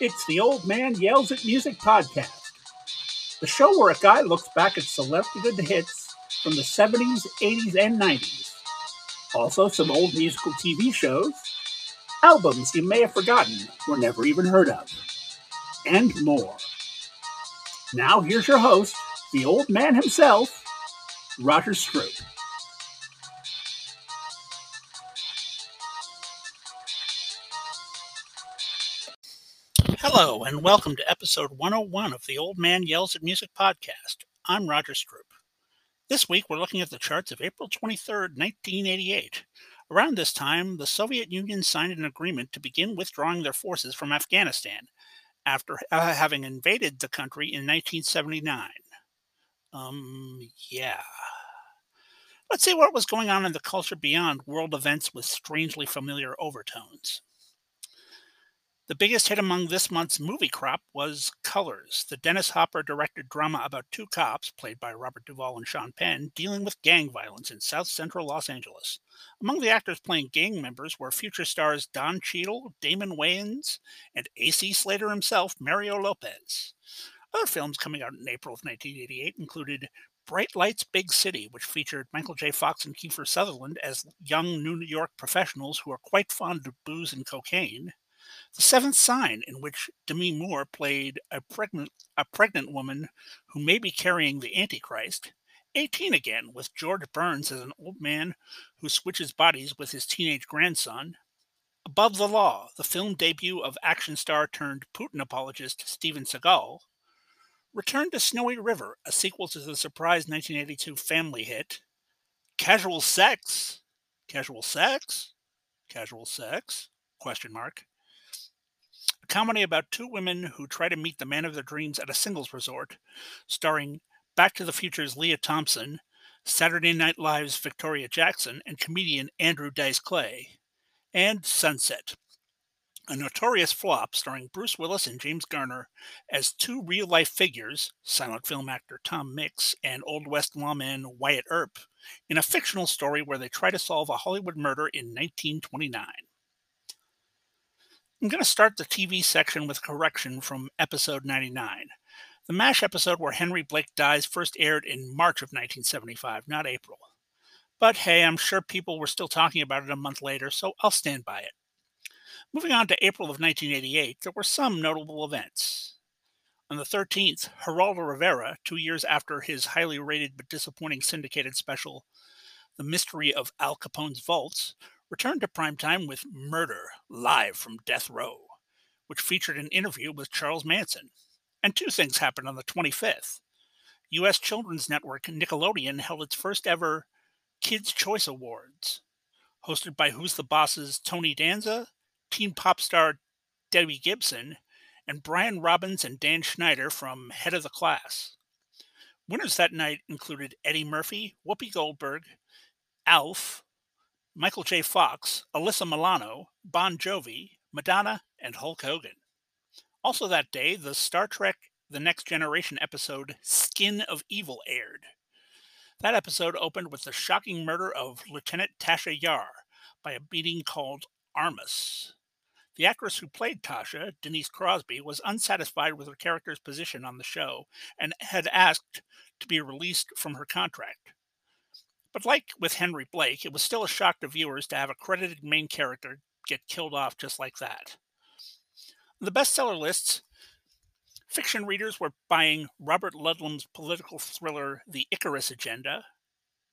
It's the Old Man Yells at Music podcast, the show where a guy looks back at selected hits from the 70s, 80s, and 90s. Also, some old musical TV shows, albums you may have forgotten or never even heard of, and more. Now, here's your host, the old man himself, Roger Stroop. Hello, and welcome to episode 101 of the Old Man Yells at Music podcast. I'm Roger Stroop. This week, we're looking at the charts of April 23, 1988. Around this time, the Soviet Union signed an agreement to begin withdrawing their forces from Afghanistan after uh, having invaded the country in 1979. Um, yeah. Let's see what was going on in the culture beyond world events with strangely familiar overtones. The biggest hit among this month's movie crop was Colors, the Dennis Hopper directed drama about two cops, played by Robert Duvall and Sean Penn, dealing with gang violence in South Central Los Angeles. Among the actors playing gang members were future stars Don Cheadle, Damon Wayans, and AC Slater himself, Mario Lopez. Other films coming out in April of 1988 included Bright Lights Big City, which featured Michael J. Fox and Kiefer Sutherland as young New York professionals who are quite fond of booze and cocaine. The Seventh Sign, in which Demi Moore played a pregnant, a pregnant woman who may be carrying the Antichrist. 18 again, with George Burns as an old man who switches bodies with his teenage grandson. Above the Law, the film debut of action star turned Putin apologist Steven Seagal. Return to Snowy River, a sequel to the surprise 1982 family hit. Casual Sex? Casual Sex? Casual Sex? Question mark a comedy about two women who try to meet the man of their dreams at a singles resort, starring Back to the Future's Lea Thompson, Saturday Night Live's Victoria Jackson, and comedian Andrew Dice Clay, and Sunset, a notorious flop starring Bruce Willis and James Garner as two real life figures, silent film actor Tom Mix and Old West lawman Wyatt Earp, in a fictional story where they try to solve a Hollywood murder in 1929. I'm going to start the TV section with correction from episode 99. The MASH episode where Henry Blake dies first aired in March of 1975, not April. But hey, I'm sure people were still talking about it a month later, so I'll stand by it. Moving on to April of 1988, there were some notable events. On the 13th, Geraldo Rivera, two years after his highly rated but disappointing syndicated special, The Mystery of Al Capone's Vaults, returned to primetime with Murder, live from Death Row, which featured an interview with Charles Manson. And two things happened on the 25th. U.S. Children's Network Nickelodeon held its first ever Kids' Choice Awards, hosted by Who's the Boss's Tony Danza, teen pop star Debbie Gibson, and Brian Robbins and Dan Schneider from Head of the Class. Winners that night included Eddie Murphy, Whoopi Goldberg, Alf, Michael J. Fox, Alyssa Milano, Bon Jovi, Madonna, and Hulk Hogan. Also that day, the Star Trek The Next Generation episode Skin of Evil aired. That episode opened with the shocking murder of Lieutenant Tasha Yar by a beating called Armus. The actress who played Tasha, Denise Crosby, was unsatisfied with her character's position on the show and had asked to be released from her contract. But like with Henry Blake, it was still a shock to viewers to have a credited main character get killed off just like that. The bestseller lists, fiction readers were buying Robert Ludlum's political thriller The Icarus Agenda,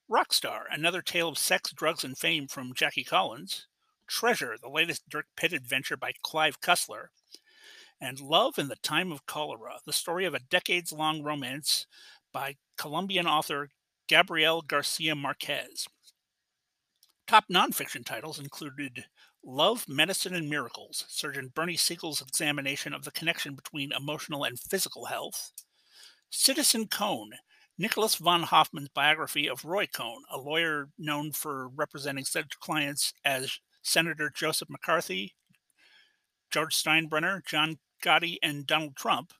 Rockstar, another tale of sex, drugs, and fame from Jackie Collins, Treasure, the latest Dirk Pitt adventure by Clive Cussler, and Love in the Time of Cholera, the story of a decades long romance by Colombian author Gabriel Garcia Marquez. Top nonfiction titles included Love, Medicine, and Miracles, Surgeon Bernie Siegel's examination of the connection between emotional and physical health, Citizen Cohn, Nicholas von Hoffman's biography of Roy Cohn, a lawyer known for representing such clients as Senator Joseph McCarthy, George Steinbrenner, John Gotti, and Donald Trump,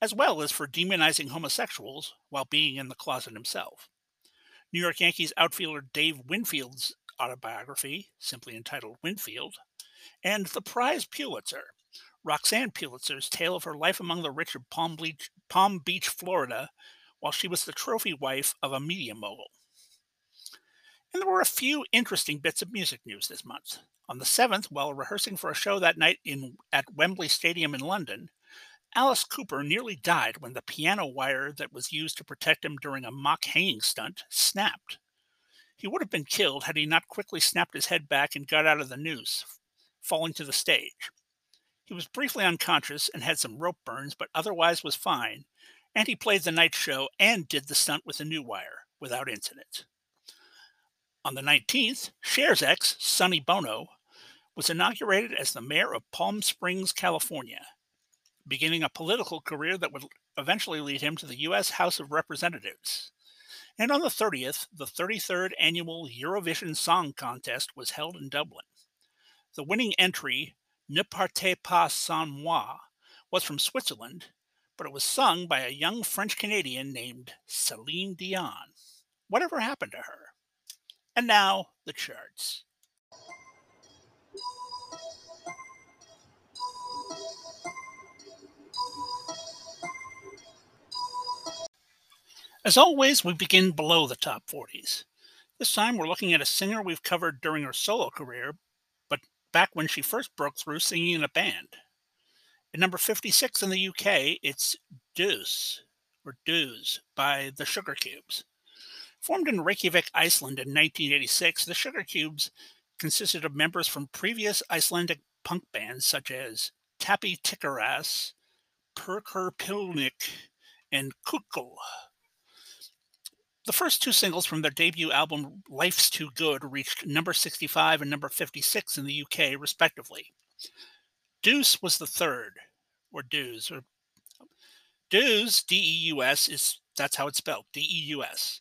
as well as for demonizing homosexuals while being in the closet himself. New York Yankees outfielder Dave Winfield's autobiography, simply entitled Winfield, and the prize Pulitzer, Roxanne Pulitzer's tale of her life among the rich of Palm Beach, Palm Beach, Florida, while she was the trophy wife of a media mogul. And there were a few interesting bits of music news this month. On the 7th, while rehearsing for a show that night in at Wembley Stadium in London, Alice Cooper nearly died when the piano wire that was used to protect him during a mock hanging stunt snapped. He would have been killed had he not quickly snapped his head back and got out of the noose, falling to the stage. He was briefly unconscious and had some rope burns, but otherwise was fine, and he played the night show and did the stunt with the new wire without incident. On the 19th, Cher's ex, Sonny Bono, was inaugurated as the mayor of Palm Springs, California, beginning a political career that would eventually lead him to the U.S. House of Representatives. And on the 30th, the 33rd annual Eurovision Song Contest was held in Dublin. The winning entry, Ne partez pas sans moi, was from Switzerland, but it was sung by a young French Canadian named Celine Dion. Whatever happened to her? And now, the charts. As always, we begin below the top 40s. This time we're looking at a singer we've covered during her solo career, but back when she first broke through singing in a band. At number 56 in the UK, it's Deuce, or Deuce, by the Sugar Cubes. Formed in Reykjavik, Iceland in 1986, the Sugar Cubes consisted of members from previous Icelandic punk bands such as Tappi Tíkarrass, Purrkur Pillnikk, and Kukl. The first two singles from their debut album, Life's Too Good, reached number 65 and number 56 in the UK, respectively. Deuce was the third, or Deus, or Deus, D E U S, is that's how it's spelled, D E U S,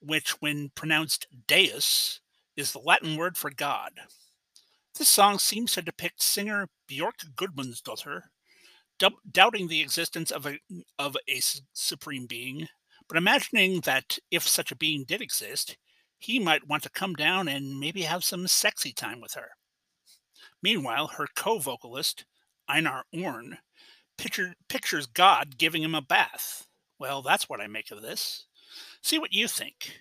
which, when pronounced Deus, is the Latin word for God. This song seems to depict singer Björk Guðmundsdóttir, doubting the existence of a of a supreme being but imagining that if such a being did exist, he might want to come down and maybe have some sexy time with her. Meanwhile, her co vocalist, Einar Orn, picture, pictures God giving him a bath. Well, that's what I make of this. See what you think.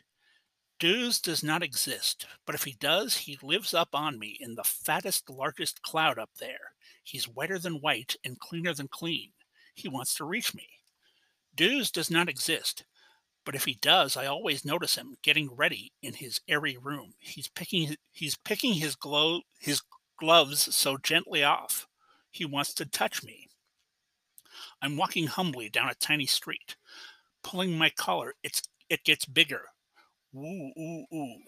Deus does not exist, but if he does, he lives up on me in the fattest, largest cloud up there. He's whiter than white and cleaner than clean. He wants to reach me. Deus does not exist, but if he does, I always notice him getting ready in his airy room. He's picking he's picking his glow his gloves so gently off. He wants to touch me. I'm walking humbly down a tiny street, pulling my collar. It's it gets bigger. Ooh ooh ooh.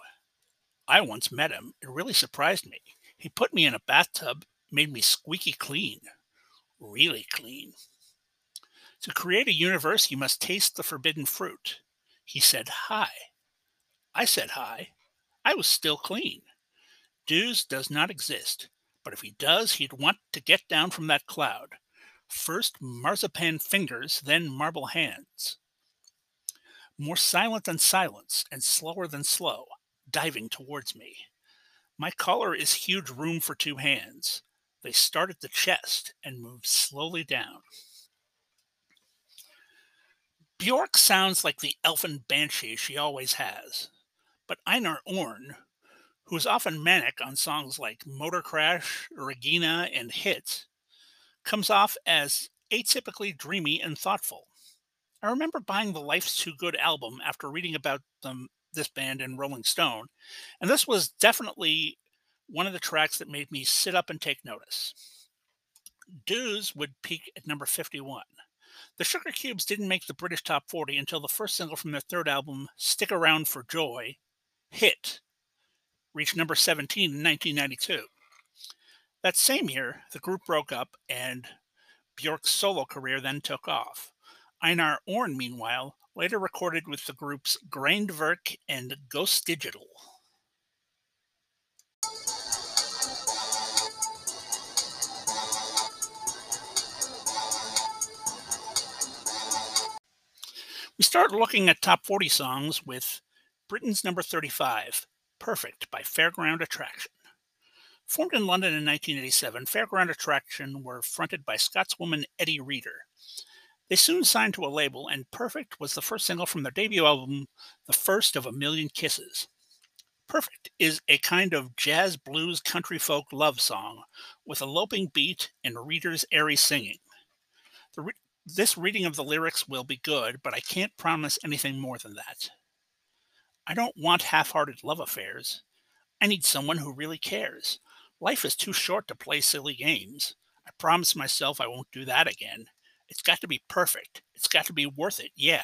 I once met him. It really surprised me. He put me in a bathtub, made me squeaky clean. Really clean. To create a universe, you must taste the forbidden fruit. He said hi. I said hi. I was still clean. Deus does not exist, but if he does, he'd want to get down from that cloud. First marzipan fingers, then marble hands. More silent than silence, and slower than slow, diving towards me. My collar is huge room for two hands. They start at the chest and move slowly down. Bjork sounds like the elfin banshee she always has, but Einar Orn, who is often manic on songs like Motor Crash, Regina, and Hits, comes off as atypically dreamy and thoughtful. I remember buying the Life's Too Good album after reading about them, this band in Rolling Stone, and this was definitely one of the tracks that made me sit up and take notice. Deus would peak at number 51. The Sugar Cubes didn't make the British top 40 until the first single from their third album, Stick Around for Joy, Hit, reached number 17 in 1992. That same year, the group broke up and Bjork's solo career then took off. Einar Orn, meanwhile, later recorded with the groups Grindverk and Ghost Digital. We start looking at top 40 songs with Britain's number 35, Perfect by Fairground Attraction. Formed in London in 1987, Fairground Attraction were fronted by Scotswoman Eddi Reader. They soon signed to a label, and Perfect was the first single from their debut album, The First of a Million Kisses. Perfect is a kind of jazz blues country folk love song with a loping beat and Reader's airy singing. Re- this reading of the lyrics will be good, but I can't promise anything more than that. I don't want half hearted love affairs. I need someone who really cares. Life is too short to play silly games. I promise myself I won't do that again. It's got to be perfect. It's got to be worth it, yeah.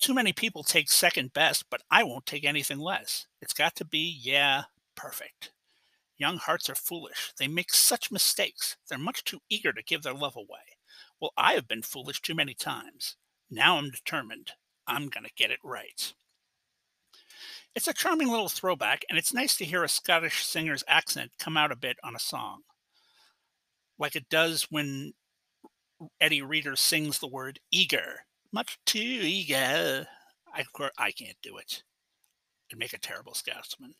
Too many people take second best, but I won't take anything less. It's got to be, yeah, perfect. Young hearts are foolish. They make such mistakes. They're much too eager to give their love away. Well, I have been foolish too many times. Now I'm determined. I'm going to get it right. It's a charming little throwback, and it's nice to hear a Scottish singer's accent come out a bit on a song, like it does when Eddi Reader sings the word eager. Much too eager. I, I can't do it. I'd make a terrible Scotsman.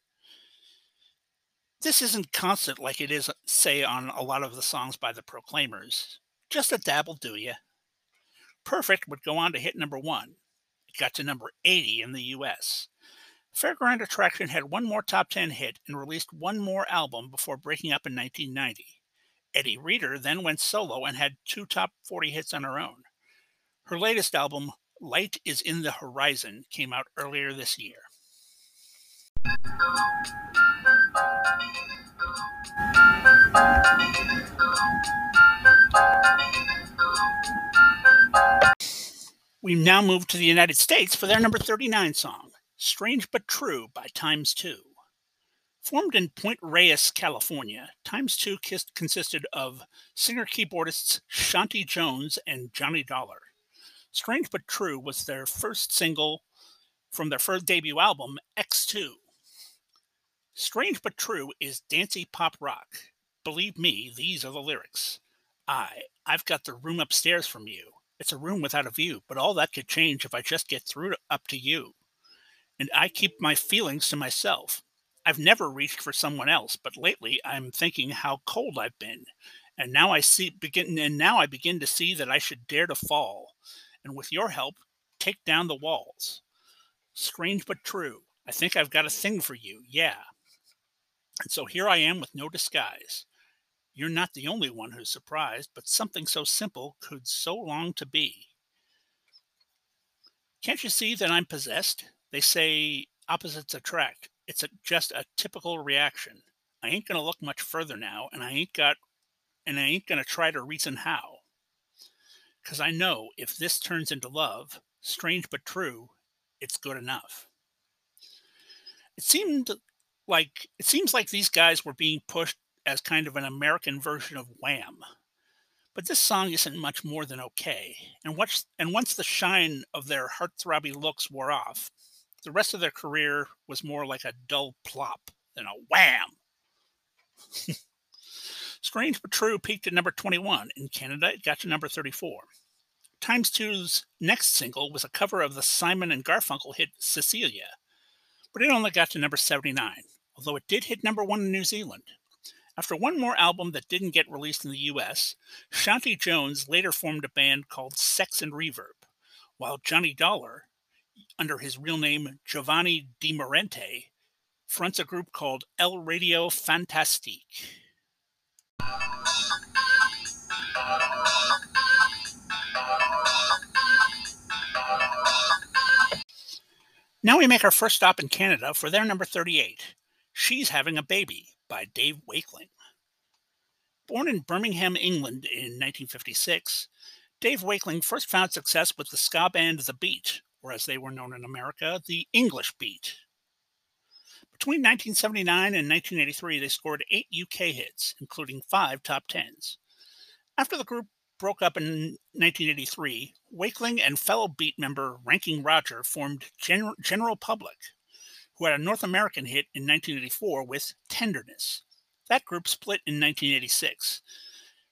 This isn't constant like it is, say, on a lot of the songs by the Proclaimers. Just a dabble, do you? Perfect would go on to hit number one. It got to number 80 in the US. Fairground Attraction had one more top 10 hit and released one more album before breaking up in 1990. Eddi Reader then went solo and had two top 40 hits on her own. Her latest album, Light is in the Horizon, came out earlier this year. We now move to the United States for their number 39 song, Strange But True by Times 2. Formed in Point Reyes, California, Times 2 consisted of singer keyboardists Shanti Jones and Johnny Dollar. Strange But True was their first single from their first debut album, X2. Strange But True is dancey pop rock. Believe me, these are the lyrics. I, I've got the room upstairs from you. It's a room without a view, but all that could change if I just get through up to you. And I keep my feelings to myself. I've never reached for someone else, but lately I'm thinking how cold I've been. And now I see begin and now I begin to see that I should dare to fall, and with your help, take down the walls. Strange but true. I think I've got a thing for you, yeah. And so here I am with no disguise. You're not the only one who's surprised, but something so simple could so long to be. Can't you see that I'm possessed? They say opposites attract it's a, just a typical reaction. I ain't going to look much further now, and I ain't got, and I ain't going to try to reason how. Because I know if this turns into love, strange but true, it's good enough. It seemed like it seems like these guys were being pushed as kind of an American version of Wham. But this song isn't much more than okay. And once and once the shine of their heartthrobby looks wore off, the rest of their career was more like a dull plop than a wham. Strange but True peaked at number 21. In Canada, it got to number 34. Times Two's next single was a cover of the Simon and Garfunkel hit Cecilia, but it only got to number 79, although it did hit number one in New Zealand. After one more album that didn't get released in the US, Shanti Jones later formed a band called Sex and Reverb, while Johnny Dollar under his real name Giovanni Di Morente, fronts a group called El Radio Fantastique. Now we make our first stop in Canada for their number 38, She's Having a Baby by Dave Wakeling. Born in Birmingham, England in 1956, Dave Wakeling first found success with the ska band The Beat, or as they were known in America, the English Beat. Between 1979 and 1983, they scored eight UK hits, including five top tens. After the group broke up in 1983, Wakeling and fellow Beat member Ranking Roger formed Gen- General Public, who had a North American hit in 1984 with Tenderness. That group split in 1986.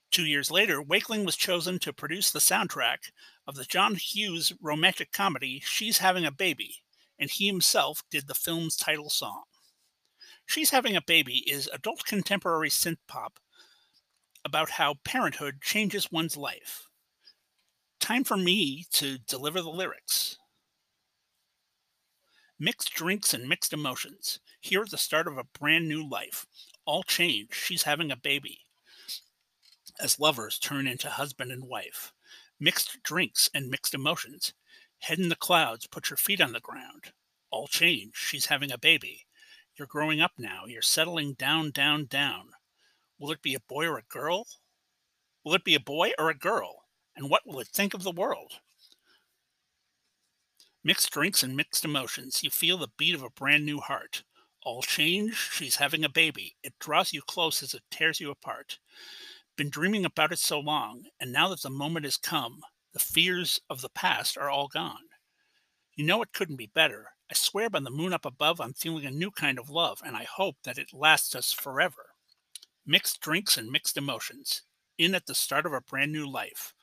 Two years later, Wakeling was chosen to produce the soundtrack of the John Hughes romantic comedy She's Having a Baby, and he himself did the film's title song. She's Having a Baby is adult contemporary synth pop about how parenthood changes one's life. Time for me to deliver the lyrics. Mixed drinks and mixed emotions. Here at the start of a brand new life. All change. She's having a baby. As lovers turn into husband and wife. Mixed drinks and mixed emotions. Head in the clouds, put your feet on the ground. All change. She's having a baby. You're growing up now. You're settling down, down, down. Will it be a boy or a girl? Will it be a boy or a girl? And what will it think of the world? Mixed drinks and mixed emotions. You feel the beat of a brand new heart. All change. She's having a baby. It draws you close as it tears you apart. Been dreaming about it so long, and now that the moment has come, the fears of the past are all gone. You know it couldn't be better. I swear by the moon up above, I'm feeling a new kind of love, and I hope that it lasts us forever. Mixed drinks and mixed emotions. In at the start of a brand new life.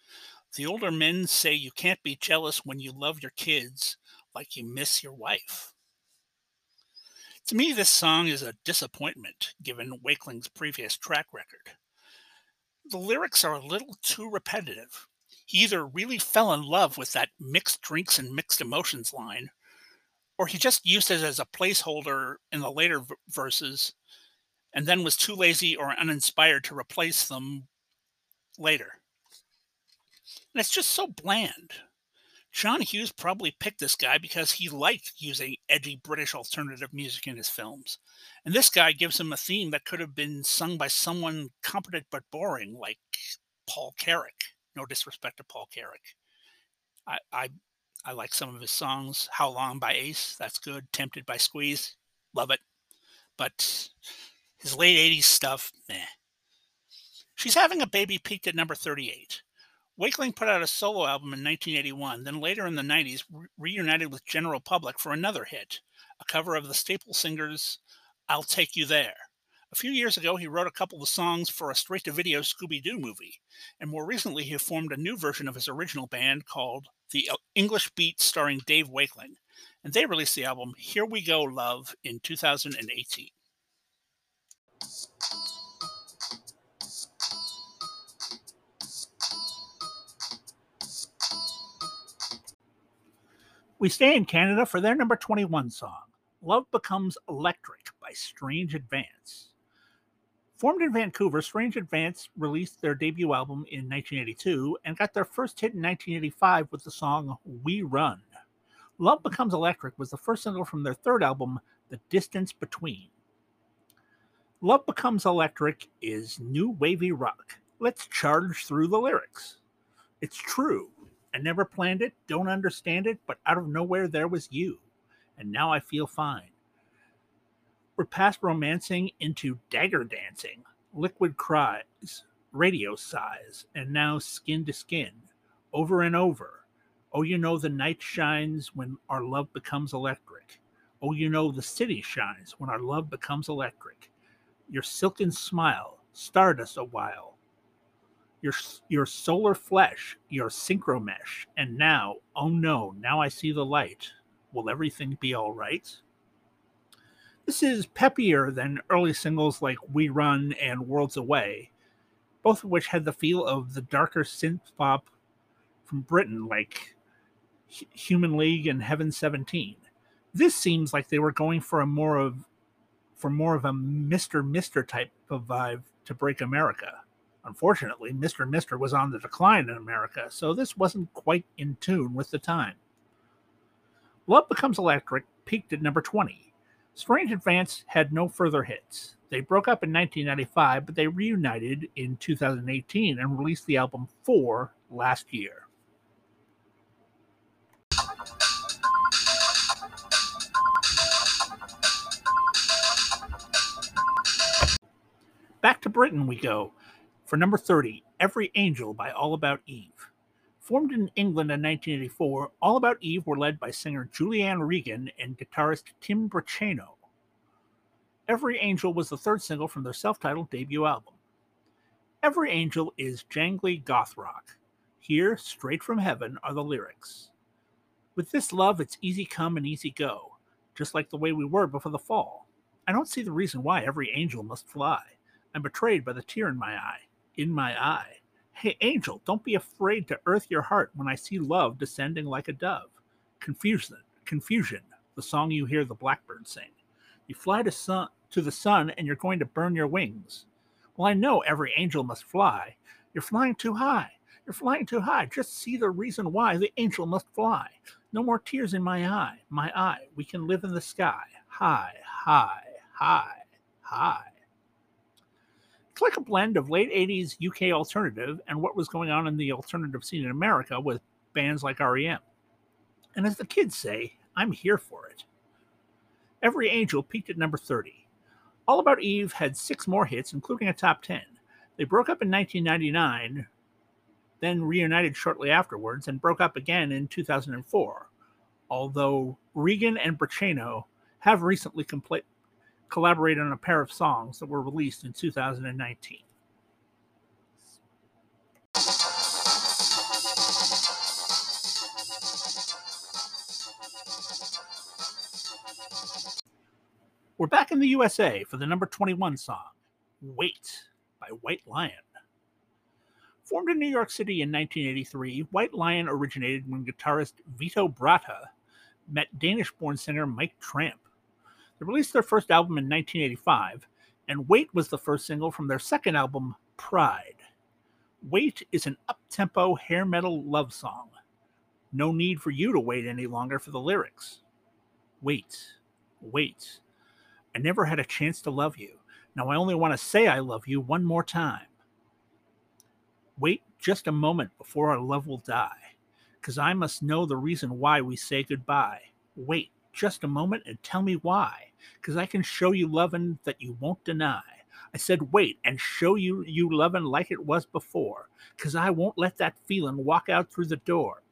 The older men say you can't be jealous when you love your kids like you miss your wife. To me, this song is a disappointment given Wakeling's previous track record. The lyrics are a little too repetitive. He either really fell in love with that mixed drinks and mixed emotions line, or he just used it as a placeholder in the later v- verses and then was too lazy or uninspired to replace them later. And it's just so bland. John Hughes probably picked this guy because he liked using edgy British alternative music in his films. And this guy gives him a theme that could have been sung by someone competent but boring, like Paul Carrack. No disrespect to Paul Carrack. I, I I like some of his songs. How Long by Ace, that's good. Tempted by Squeeze, love it. But his late 80s stuff, meh. She's having a baby peaked at number 38. Wakeling put out a solo album in 1981, then later in the 90s re- reunited with General Public for another hit, a cover of the Staple Singers' I'll Take You There. A few years ago, he wrote a couple of songs for a straight to video Scooby Doo movie, and more recently, he formed a new version of his original band called The English Beat, starring Dave Wakeling, and they released the album Here We Go Love in 2018. We stay in Canada for their number 21 song, Love Becomes Electric by Strange Advance. Formed in Vancouver, Strange Advance released their debut album in 1982 and got their first hit in 1985 with the song We Run. Love Becomes Electric was the first single from their third album, The Distance Between. Love Becomes Electric is new wavy rock. Let's charge through the lyrics. It's true. I never planned it, don't understand it, but out of nowhere there was you. And now I feel fine. We're past romancing into dagger dancing, liquid cries, radio sighs, and now skin to skin, over and over. Oh, you know the night shines when our love becomes electric. Oh, you know the city shines when our love becomes electric. Your silken smile, stardust a while, your your solar flesh, your synchromesh, and now, oh no, now I see the light. Will everything be all right? This is peppier than early singles like We Run and Worlds Away, both of which had the feel of the darker synth pop from Britain like Human League and Heaven 17. This seems like they were going for a more of for more of a Mr. Mister type of vibe to break America. Unfortunately, Mr. Mister was on the decline in America, so this wasn't quite in tune with the time. Love Becomes Electric peaked at number 20. Strange Advance had no further hits. They broke up in 1995, but they reunited in 2018 and released the album 4 last year. Back to Britain we go for number 30, Every Angel by All About Eve. Formed in England in 1984, All About Eve were led by singer Julianne Regan and guitarist Tim Bricheno. Every Angel was the third single from their self titled debut album. Every Angel is jangly goth rock. Here, straight from heaven, are the lyrics. With this love, it's easy come and easy go, just like the way we were before the fall. I don't see the reason why every angel must fly. I'm betrayed by the tear in my eye. In my eye. Hey, angel, don't be afraid to earth your heart when I see love descending like a dove. Confusion, confusion, the song you hear the blackbird sing. You fly to sun to the sun and you're going to burn your wings. Well, I know every angel must fly. You're flying too high. You're flying too high. Just see the reason why the angel must fly. No more tears in my eye. My eye. We can live in the sky. High, high, high, high. It's like a blend of late 80s UK alternative and what was going on in the alternative scene in America with bands like REM. And as the kids say, I'm here for it. Every Angel peaked at number 30. All About Eve had six more hits, including a top 10. They broke up in 1999, then reunited shortly afterwards, and broke up again in 2004. Although Regan and Bricheno have recently compl- collaborated on a pair of songs that were released in 2019. We're back in the USA for the number 21 song, Wait by White Lion. Formed in New York City in 1983, White Lion originated when guitarist Vito Bratta met Danish born singer Mike Tramp. They released their first album in 1985, and Wait was the first single from their second album, Pride. Wait is an up tempo hair metal love song. No need for you to wait any longer for the lyrics. Wait, wait. I never had a chance to love you. Now I only want to say I love you one more time. Wait just a moment before our love will die, because I must know the reason why we say goodbye. Wait just a moment and tell me why, because I can show you lovin' that you won't deny. I said wait and show you you lovin' like it was before, because I won't let that feelin' walk out through the door.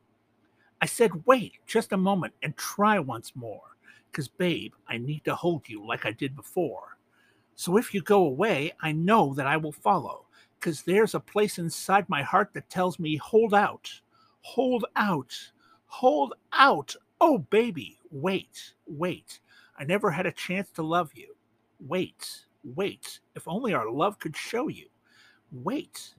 I said wait just a moment and try once more because, babe, I need to hold you like I did before. So if you go away, I know that I will follow, because there's a place inside my heart that tells me, hold out, hold out, hold out. Oh, baby, wait, wait. I never had a chance to love you. Wait, wait. If only our love could show you. Wait,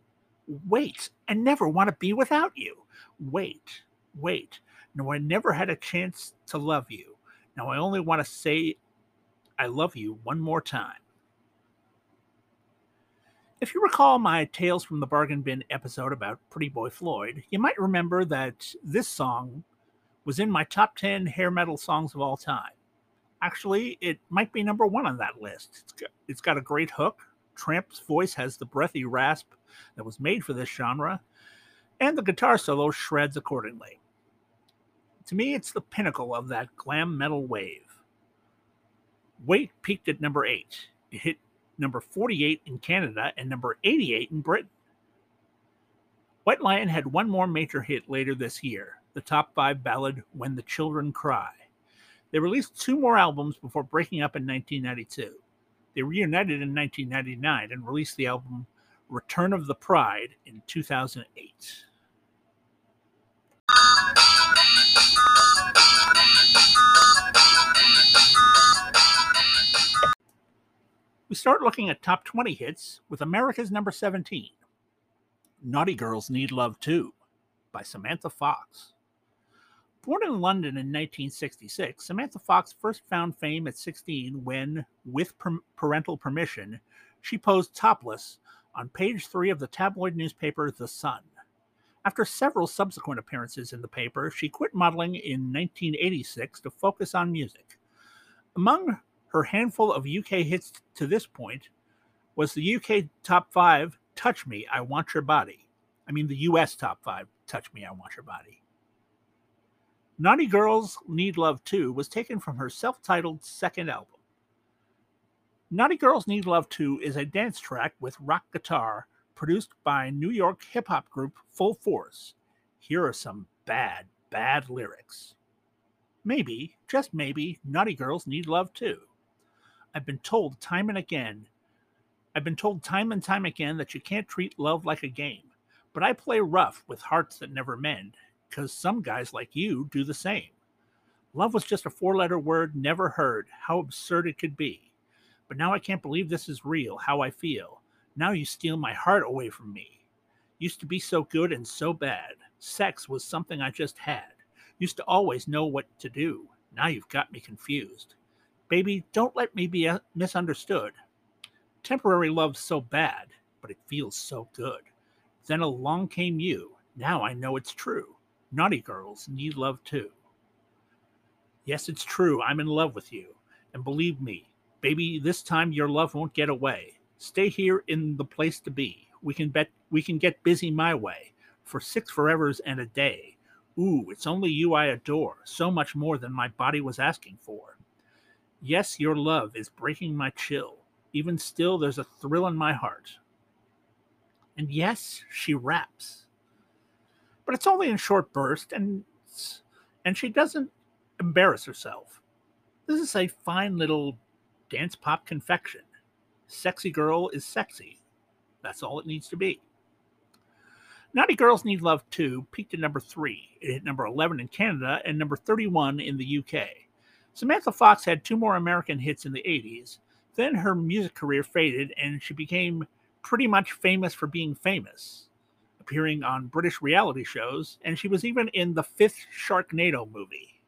wait. I never want to be without you. Wait, wait. No, I never had a chance to love you. Now I only want to say I love you one more time. If you recall my Tales from the Bargain Bin episode about Pretty Boy Floyd, you might remember that this song was in my top 10 hair metal songs of all time. Actually, it might be number one on that list. It's got, it's got a great hook. Tramp's voice has the breathy rasp that was made for this genre, and the guitar solo shreds accordingly. To me, it's the pinnacle of that glam metal wave. Wait peaked at number 8. It hit number 48 in Canada and number 88 in Britain. White Lion had one more major hit later this year, the top 5 ballad When the Children Cry. They released two more albums before breaking up in 1992. They reunited in 1999 and released the album Return of the Pride in 2008. We start looking at top 20 hits with America's number 17. Naughty Girls Need Love Too by Samantha Fox. Born in London in 1966, Samantha Fox first found fame at 16 when, with parental permission, she posed topless on page three of the tabloid newspaper The Sun. After several subsequent appearances in the paper, she quit modeling in 1986 to focus on music. Among her handful of UK hits to this point was the UK top five Touch Me, I Want Your Body. I mean, the US top five Touch Me, I Want Your Body. Naughty Girls Need Love Too was taken from her self titled second album. Naughty Girls Need Love Too is a dance track with rock guitar produced by New York hip hop group Full Force. Here are some bad, bad lyrics. Maybe, just maybe, Naughty Girls need love too. I've been told time and again, I've been told time and time again that you can't treat love like a game. But I play rough with hearts that never mend, because some guys like you do the same. Love was just a four letter word never heard, how absurd it could be. But now I can't believe this is real, how I feel. Now you steal my heart away from me. Used to be so good and so bad. Sex was something I just had. Used to always know what to do. Now you've got me confused. Baby, don't let me be uh, misunderstood. Temporary love's so bad, but it feels so good. Then along came you. Now I know it's true. Naughty girls need love too. Yes, it's true. I'm in love with you. And believe me, baby, this time your love won't get away. Stay here in the place to be. We can bet we can get busy my way for six forevers and a day. Ooh, it's only you I adore, so much more than my body was asking for. Yes, your love is breaking my chill. Even still, there's a thrill in my heart. And yes, she raps. But it's only in short bursts, and and she doesn't embarrass herself. This is a fine little dance pop confection. Sexy girl is sexy. That's all it needs to be. Naughty Girls Need Love 2 peaked at number 3. It hit number 11 in Canada and number 31 in the UK. Samantha Fox had two more American hits in the 80s. Then her music career faded and she became pretty much famous for being famous, appearing on British reality shows, and she was even in the fifth Sharknado movie.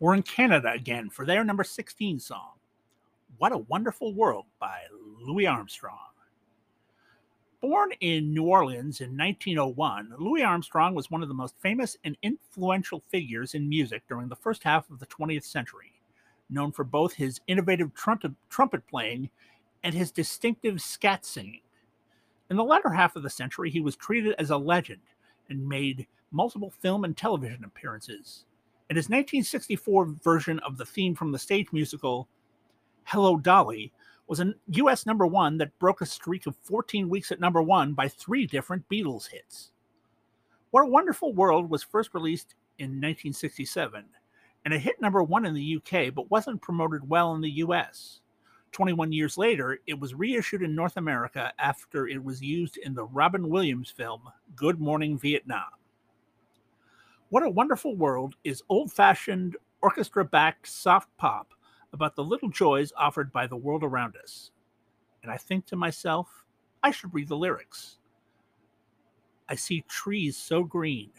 We're in Canada again for their number 16 song, What a Wonderful World by Louis Armstrong. Born in New Orleans in 1901, Louis Armstrong was one of the most famous and influential figures in music during the first half of the 20th century, known for both his innovative trumpet playing and his distinctive scat singing. In the latter half of the century, he was treated as a legend and made multiple film and television appearances In his 1964 version of the theme from the stage musical Hello Dolly was a US number one that broke a streak of 14 weeks at number one by three different Beatles hits. What a Wonderful World was first released in 1967, and it hit number one in the UK but wasn't promoted well in the US. 21 years later, it was reissued in North America after it was used in the Robin Williams film Good Morning Vietnam. What a Wonderful World is old fashioned, orchestra backed soft pop about the little joys offered by the world around us. And I think to myself, I should read the lyrics. I see trees so green,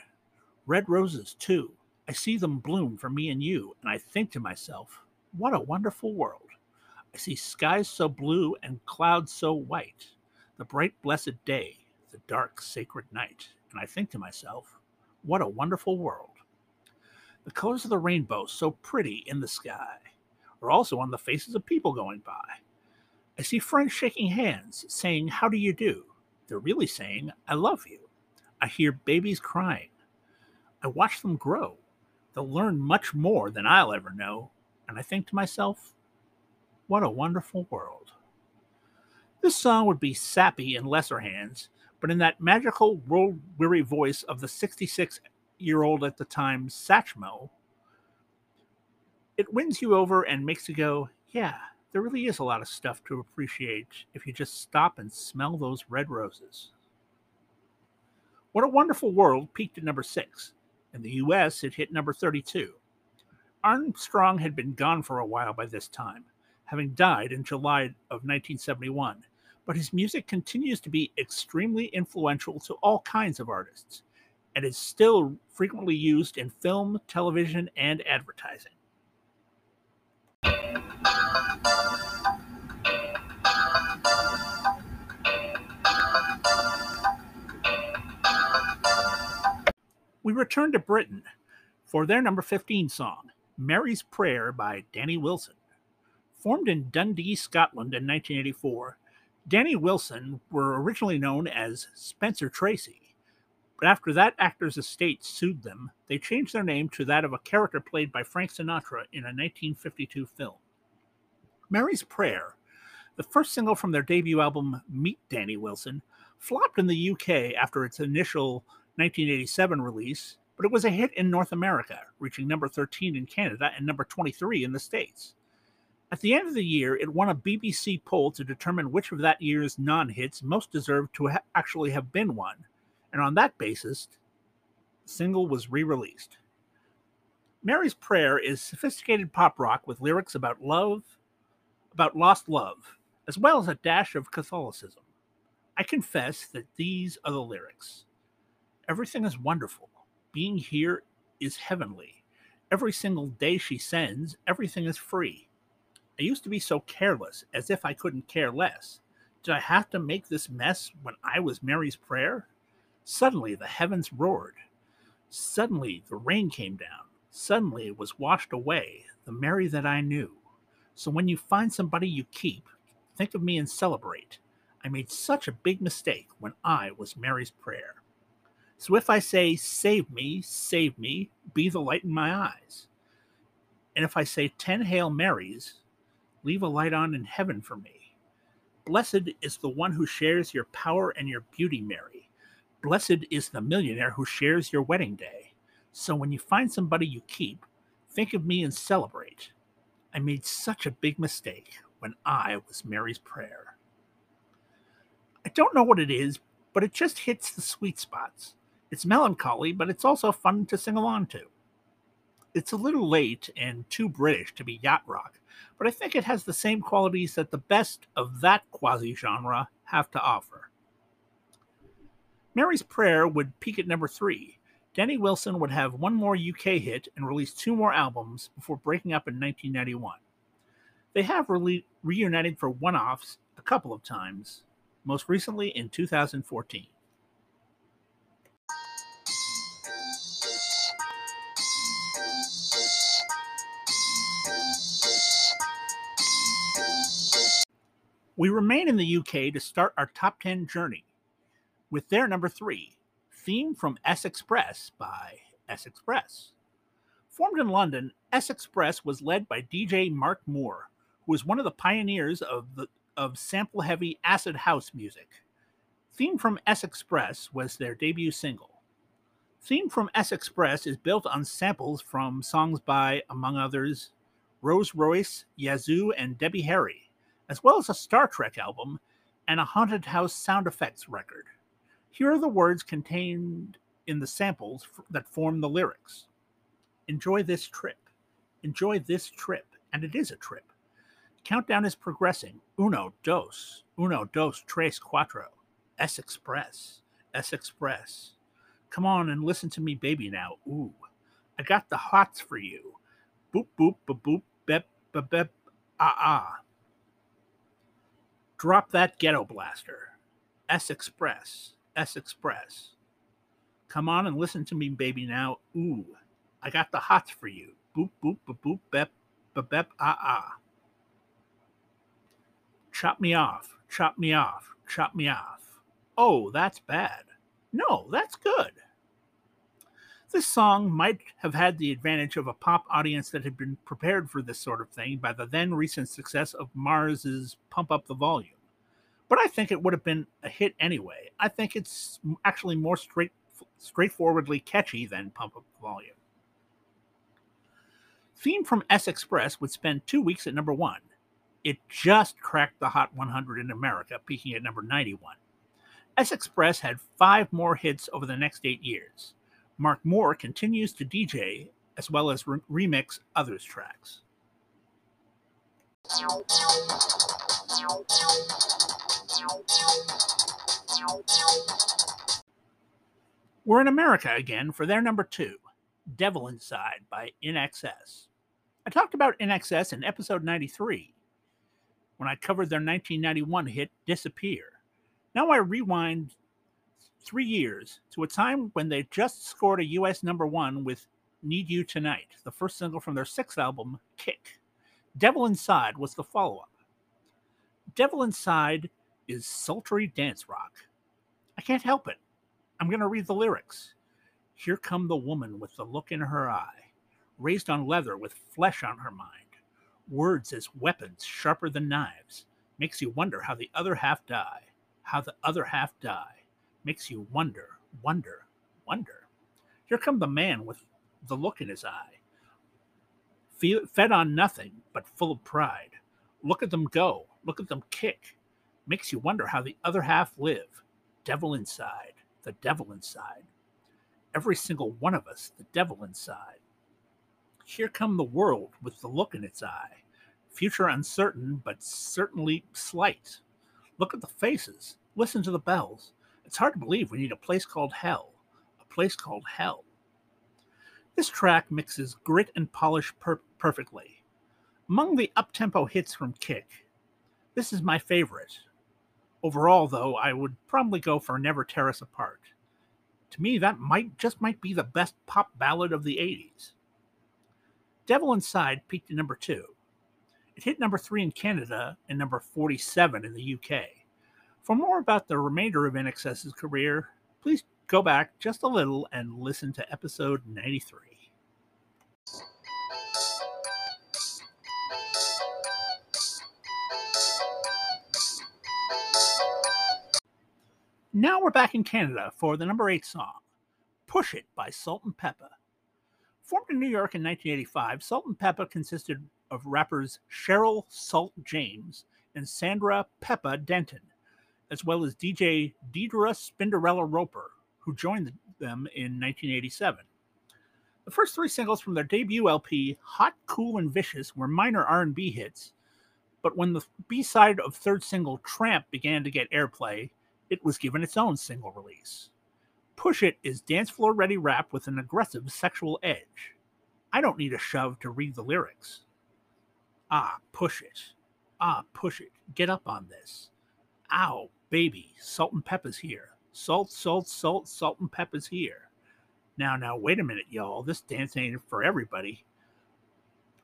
red roses too. I see them bloom for me and you, and I think to myself, what a wonderful world. I see skies so blue and clouds so white, the bright blessed day, the dark sacred night, and I think to myself, what a wonderful world. The colors of the rainbow, so pretty in the sky, are also on the faces of people going by. I see friends shaking hands, saying, How do you do? They're really saying, I love you. I hear babies crying. I watch them grow. They'll learn much more than I'll ever know. And I think to myself, what a wonderful world. This song would be sappy in lesser hands, but in that magical, world weary voice of the 66 year old at the time, Satchmo, it wins you over and makes you go, yeah, there really is a lot of stuff to appreciate if you just stop and smell those red roses. What a Wonderful World peaked at number six. In the US, it hit number 32. Armstrong had been gone for a while by this time, having died in July of 1971 but his music continues to be extremely influential to all kinds of artists and is still frequently used in film, television, and advertising. We return to Britain for their number 15 song, Mary's Prayer by Danny Wilson. Formed in Dundee, Scotland in 1984, Danny Wilson were originally known as Spencer Tracy, but after that actor's estate sued them, they changed their name to that of a character played by Frank Sinatra in a 1952 film. Mary's Prayer, the first single from their debut album Meet Danny Wilson, flopped in the UK after its initial 1987 release, but it was a hit in North America, reaching number 13 in Canada and number 23 in the States. At the end of the year, it won a BBC poll to determine which of that year's non hits most deserved to ha- actually have been one, and on that basis, the single was re released. Mary's Prayer is sophisticated pop rock with lyrics about love, about lost love, as well as a dash of Catholicism. I confess that these are the lyrics. Everything is wonderful. Being here is heavenly. Every single day she sends, everything is free. I used to be so careless, as if I couldn't care less. Did I have to make this mess when I was Mary's prayer? Suddenly the heavens roared. Suddenly the rain came down. Suddenly it was washed away, the Mary that I knew. So when you find somebody you keep, think of me and celebrate. I made such a big mistake when I was Mary's prayer. So if I say, Save me, save me, be the light in my eyes. And if I say 10 Hail Marys, leave a light on in heaven for me. Blessed is the one who shares your power and your beauty, Mary. Blessed is the millionaire who shares your wedding day. So when you find somebody you keep, think of me and celebrate. I made such a big mistake when I was Mary's prayer. I don't know what it is, but it just hits the sweet spots. It's melancholy, but it's also fun to sing along to. It's a little late and too British to be yacht rock, but I think it has the same qualities that the best of that quasi genre have to offer. Mary's Prayer would peak at number three. Danny Wilson would have one more UK hit and release two more albums before breaking up in 1991. They have re- reunited for one offs a couple of times, most recently in 2014. We remain in the UK to start our top 10 journey with their number three, Theme from S Express by S Express. Formed in London, S Express was led by DJ Mark Moore, who was one of the pioneers of, the, of sample heavy acid house music. Theme from S Express was their debut single. Theme from S Express is built on samples from songs by, among others, Rose Royce, Yazoo, and Debbie Harry as well as a Star Trek album and a Haunted House sound effects record. Here are the words contained in the samples that form the lyrics Enjoy this trip. Enjoy this trip. And it is a trip. Countdown is progressing. Uno, dos. Uno, dos, tres, cuatro. S Express. S Express. Come on and listen to me, baby, now. Ooh. I got the hots for you. Boop, boop, ba boop, bep, ba bep, ah, ah. Drop that ghetto blaster. S Express. S Express. Come on and listen to me, baby, now. Ooh, I got the hots for you. Boop, boop, ba boop, bep, ba bep, ah, ah. Chop me off, chop me off, chop me off. Oh, that's bad. No, that's good. This song might have had the advantage of a pop audience that had been prepared for this sort of thing by the then recent success of MARRS's Pump Up the Volume. But I think it would have been a hit anyway. I think it's actually more straight, straightforwardly catchy than Pump Up Volume. Theme from S Express would spend two weeks at number one. It just cracked the Hot 100 in America, peaking at number 91. S Express had five more hits over the next eight years. Mark Moore continues to DJ as well as re- remix others' tracks. We're in America again for their number two, Devil Inside by INXS. I talked about INXS in episode 93 when I covered their 1991 hit Disappear. Now I rewind three years to a time when they just scored a US number one with Need You Tonight, the first single from their sixth album, Kick. Devil Inside was the follow up. Devil Inside is sultry dance rock. I can't help it. I'm going to read the lyrics. Here come the woman with the look in her eye, raised on leather with flesh on her mind. Words as weapons sharper than knives. Makes you wonder how the other half die. How the other half die makes you wonder, wonder, wonder. Here come the man with the look in his eye, fed on nothing but full of pride, Look at them go. Look at them kick. Makes you wonder how the other half live. Devil inside. The devil inside. Every single one of us, the devil inside. Here come the world with the look in its eye. Future uncertain, but certainly slight. Look at the faces. Listen to the bells. It's hard to believe we need a place called hell. A place called hell. This track mixes grit and polish per- perfectly. Among the up-tempo hits from Kick, this is my favorite. Overall, though, I would probably go for Never Tear Us Apart. To me, that might just might be the best pop ballad of the 80s. Devil Inside peaked at number two. It hit number three in Canada and number 47 in the UK. For more about the remainder of INXS's career, please go back just a little and listen to episode 93. Now we're back in Canada for the number eight song, Push It by Salt-N-Pepa. Formed in New York in 1985, Salt-N-Pepa consisted of rappers Cheryl Salt James and Sandra Pepa Denton, as well as DJ Deidra Spinderella Roper, who joined them in 1987. The first three singles from their debut LP, Hot, Cool, and Vicious, were minor R&B hits, but when the B-side of third single Tramp began to get airplay, it was given its own single release. Push It is dance floor ready rap with an aggressive sexual edge. I don't need a shove to read the lyrics. Ah, push it. Ah, push it. Get up on this. Ow, baby, Salt and pepper's here. Salt, salt, salt, salt and pepper's here. Now, now, wait a minute, y'all. This dance ain't for everybody.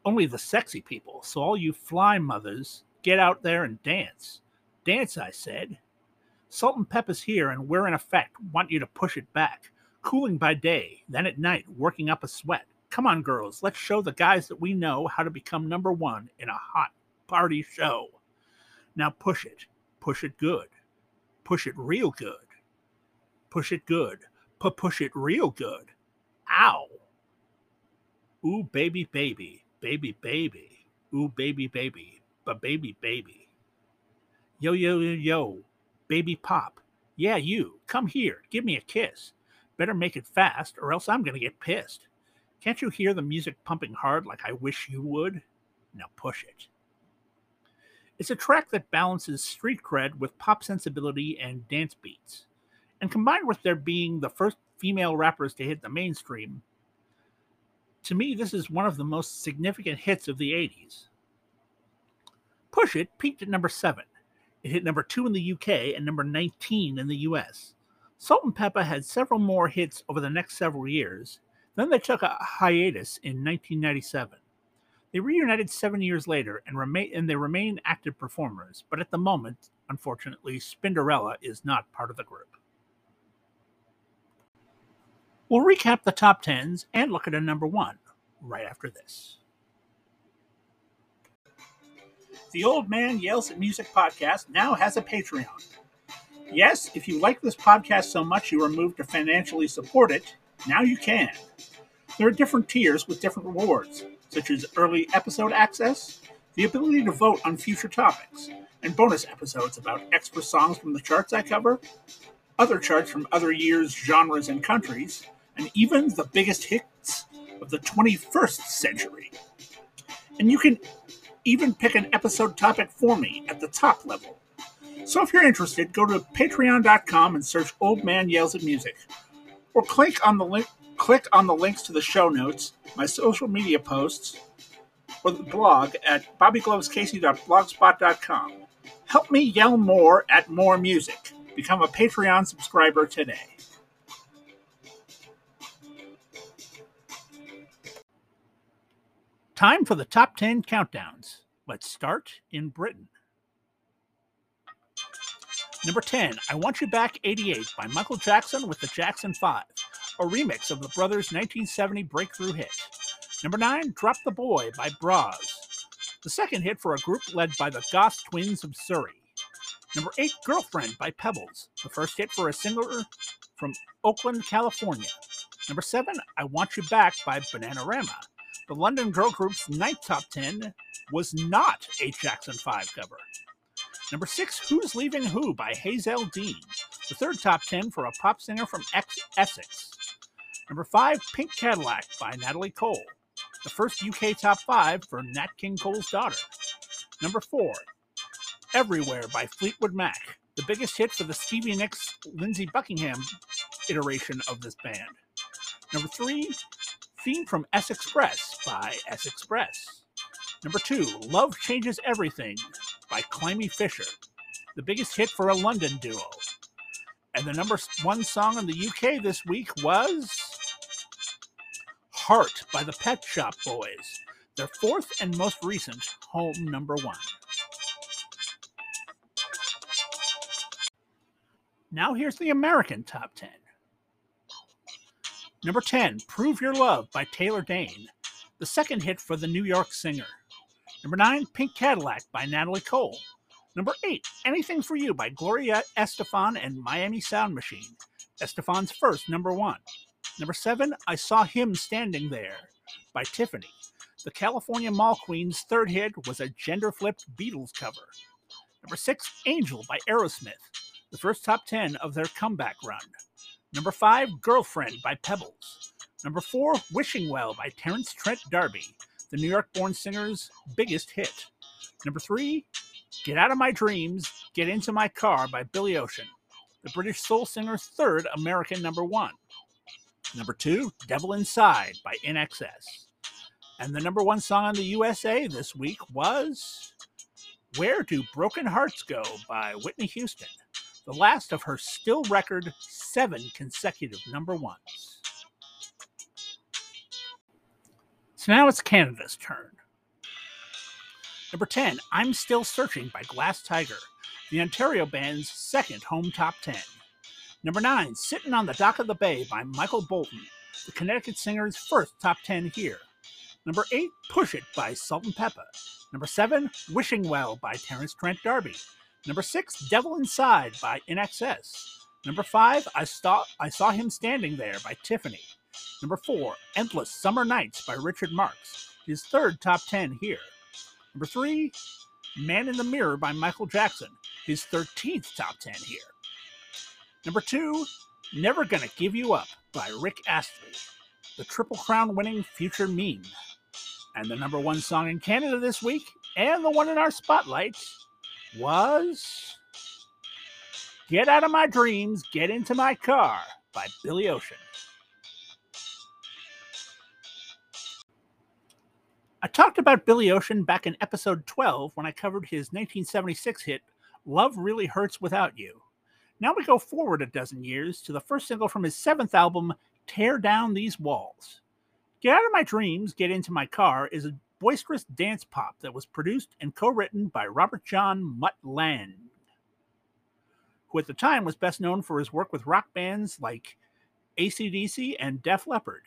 Only the sexy people. So, all you fly mothers, get out there and dance. Dance, I said. Salt-N-Pepa's here, and we're in effect want you to push it back. Cooling by day, then at night, working up a sweat. Come on, girls, let's show the guys that we know how to become number one in a hot party show. Now push it. Push it good. Push it real good. Push it good. Push it real good. Ow. Ooh, baby, baby. Baby, baby. Ooh, baby, baby. But baby, baby. Yo, yo, yo, yo baby pop. Yeah, you, come here, give me a kiss. Better make it fast, or else I'm going to get pissed. Can't you hear the music pumping hard like I wish you would? Now push it. It's a track that balances street cred with pop sensibility and dance beats. And combined with their being the first female rappers to hit the mainstream, to me, this is one of the most significant hits of the 80s. Push It peaked at number 7. It hit number two in the UK and number 19 in the US. Salt-N-Pepa had several more hits over the next several years. Then they took a hiatus in 1997. They reunited seven years later and, remain, and they remain active performers, but at the moment, unfortunately, Spinderella is not part of the group. We'll recap the top tens and look at a number one right after this. The Old Man Yells at Music podcast now has a Patreon. Yes, if you like this podcast so much you are moved to financially support it, now you can. There are different tiers with different rewards, such as early episode access, the ability to vote on future topics, and bonus episodes about extra songs from the charts I cover, other charts from other years, genres, and countries, and even the biggest hits of the 21st century. And you can even pick an episode topic for me at the top level. So if you're interested, go to patreon.com and search Old Man Yells at Music. Or click on the link click on the links to the show notes, my social media posts, or the blog at bobbyglovescasey.blogspot.com. Help me yell more at more music. Become a Patreon subscriber today. Time for the top 10 countdowns. Let's start in Britain. Number 10, I Want You Back 88 by Michael Jackson with the Jackson 5, a remix of the brothers' 1970 breakthrough hit. Number 9, Drop the Boy by Bros, the second hit for a group led by the Goss twins of Surrey. Number 8, Girlfriend by Pebbles, the first hit for a singer from Oakland, California. Number 7, I Want You Back by Bananarama, The London girl group's ninth top 10 was not a Jackson 5 cover. Number 6, Who's Leaving Who by Hazell Dean, the third top 10 for a pop singer from ex Essex. Number 5, Pink Cadillac by Natalie Cole, the first UK top 5 for Nat King Cole's daughter. Number 4, Everywhere by Fleetwood Mac, the biggest hit for the Stevie Nicks Lindsey Buckingham iteration of this band. Number 3, Theme from S Express by S Express. Number 2, Love Changes Everything by Climie Fisher, the biggest hit for a London duo. And the number one song in the UK this week was Heart by the Pet Shop Boys, their fourth and most recent home number one. Now here's the American top 10. Number 10, Prove Your Love by Taylor Dayne, the second hit for the New York singer. Number 9, Pink Cadillac by Natalie Cole. Number 8, Anything for You by Gloria Estefan and Miami Sound Machine, Estefan's first number 1. Number 7, I Saw Him Standing There by Tiffany. The California Mall Queen's third hit was a gender flipped Beatles cover. Number 6, Angel by Aerosmith the first top 10 of their comeback run. Number 5, Girlfriend by Pebbles. Number 4, Wishing Well by Terence Trent D'Arby, the New York born singer's biggest hit. Number 3, Get Out of My Dreams, Get Into My Car by Billy Ocean, the British soul singer's third American number 1. Number 2, Devil Inside by INXS. And the number one song on the USA this week was Where Do Broken Hearts Go by Whitney Houston the last of her still record seven consecutive number ones. So now it's Canada's turn. Number 10, I'm Still Searching by Glass Tiger, the Ontario band's second home top 10. Number 9, Sitting on the Dock of the Bay by Michael Bolton, the Connecticut singer's first top 10 here. Number 8, Push It by Salt-N-Pepa. Number 7, Wishing Well by Terence Trent D'Arby, Number six, Devil Inside by INXS. Number five, I saw I saw him standing there by Tiffany. Number four, Endless Summer Nights by Richard Marx, his third top ten here. Number three, Man in the Mirror by Michael Jackson, his 13th top 10 here. Number two, Never Gonna Give You Up by Rick Astley, the Triple Crown winning future meme. And the number one song in Canada this week, and the one in our spotlight, was Get Out of My Dreams, Get Into My Car by Billy Ocean. I talked about Billy Ocean back in episode 12 when I covered his 1976 hit, Love Really Hurts Without You. Now we go forward a dozen years to the first single from his seventh album, Tear Down These Walls. Get Out of My Dreams, Get Into My Car is a boisterous dance pop that was produced and co written by Robert John Mutt Lange, who at the time was best known for his work with rock bands like ACDC and Def Leppard.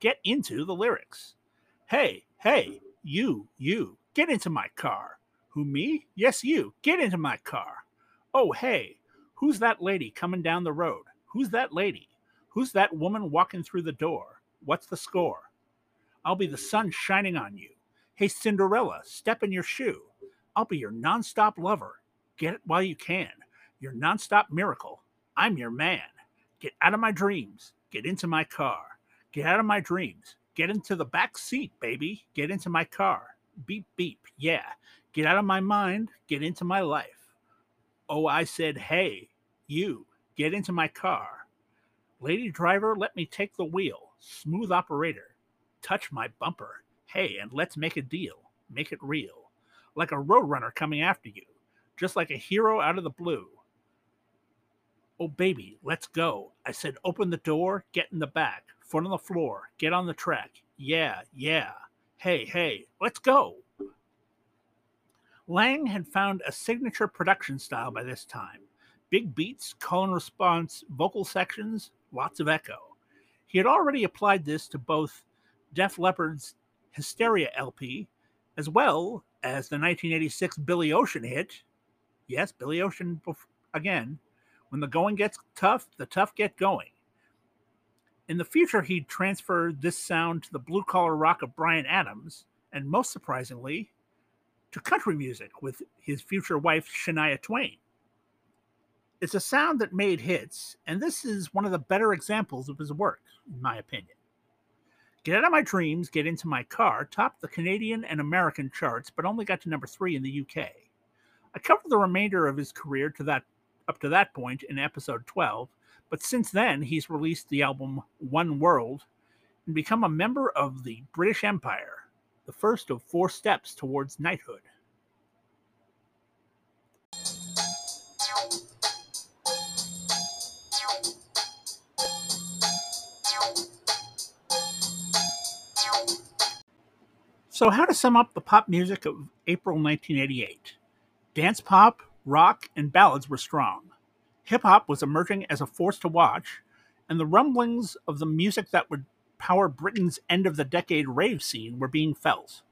Get into the lyrics. Hey, hey, you, you, get into my car. Who, me? Yes, you, get into my car. Oh, hey, who's that lady coming down the road? Who's that lady? Who's that woman walking through the door? What's the score? I'll be the sun shining on you. Hey, Cinderella, step in your shoe. I'll be your nonstop lover. Get it while you can. Your nonstop miracle. I'm your man. Get out of my dreams. Get into my car. Get out of my dreams. Get into the back seat, baby. Get into my car. Beep, beep. Yeah. Get out of my mind. Get into my life. Oh, I said, hey, you, get into my car. Lady driver, let me take the wheel. Smooth operator touch my bumper. Hey, and let's make a deal. Make it real. Like a roadrunner coming after you, just like a hero out of the blue. Oh, baby, let's go. I said, open the door, get in the back, foot on the floor, get on the track. Yeah, yeah. Hey, hey, let's go. Lange had found a signature production style by this time big beats, call and response, vocal sections, lots of echo. He had already applied this to both Def Leppard's Hysteria LP, as well as the 1986 Billy Ocean hit. Yes, Billy Ocean again. When the going gets tough, the tough get going. In the future, he'd transfer this sound to the blue collar rock of Bryan Adams, and most surprisingly, to country music with his future wife, Shania Twain. It's a sound that made hits, and this is one of the better examples of his work, in my opinion. Get Out of My Dreams, Get Into My Car topped the Canadian and American charts, but only got to number three in the UK. I covered the remainder of his career to that up to that point in episode 12, but since then he's released the album One World and become a member of the British Empire, the first of four steps towards knighthood. So, how to sum up the pop music of April 1988? Dance pop, rock, and ballads were strong. Hip hop was emerging as a force to watch, and the rumblings of the music that would power Britain's end of the decade rave scene were being felt.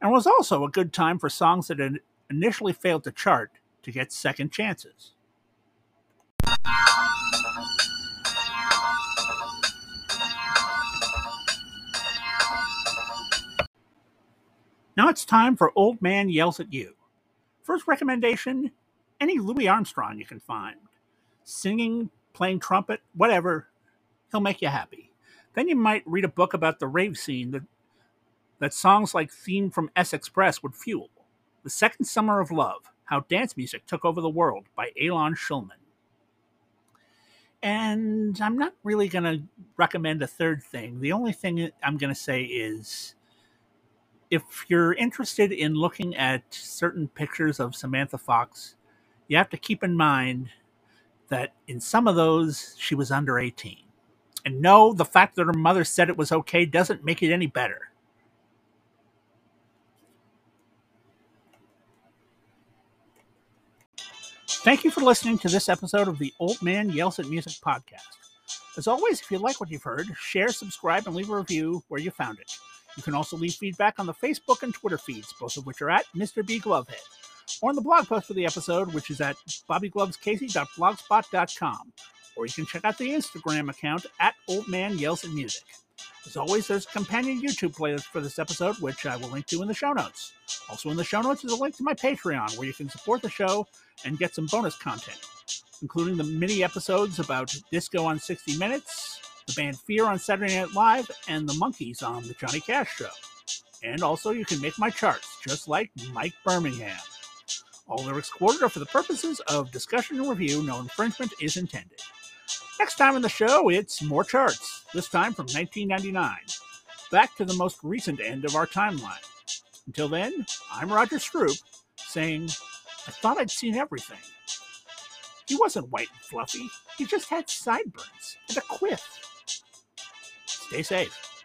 And it was also a good time for songs that had initially failed to chart to get second chances. Now it's time for Old Man Yells at You. First recommendation any Louis Armstrong you can find. Singing, playing trumpet, whatever, he'll make you happy. Then you might read a book about the rave scene that, that songs like Theme from S-Express would fuel. The Second Summer of Love How Dance Music Took Over the World by Alon Shulman. And I'm not really going to recommend a third thing. The only thing I'm going to say is if you're interested in looking at certain pictures of Samantha Fox, you have to keep in mind that in some of those she was under 18. And no, the fact that her mother said it was okay doesn't make it any better. Thank you for listening to this episode of the Old Man Yells at Music podcast. As always, if you like what you've heard, share, subscribe, and leave a review where you found it. You can also leave feedback on the Facebook and Twitter feeds, both of which are at Mr. B Glovehead, or in the blog post for the episode, which is at bobbyglovescasey.blogspot.com. Or you can check out the Instagram account at Old Man Yells at Music. As always, there's a companion YouTube playlist for this episode, which I will link to in the show notes. Also, in the show notes is a link to my Patreon, where you can support the show and get some bonus content, including the mini episodes about disco on 60 Minutes, the band Fear on Saturday Night Live, and the Monkees on The Johnny Cash Show. And also, you can make my charts, just like Mike Birmingham. All lyrics quoted are for the purposes of discussion and review. No infringement is intended. Next time on the show, it's more charts, this time from 1999. Back to the most recent end of our timeline. Until then, I'm Roger Stroup, saying, I thought I'd seen everything. He wasn't white and fluffy, he just had sideburns and a quiff. Stay safe.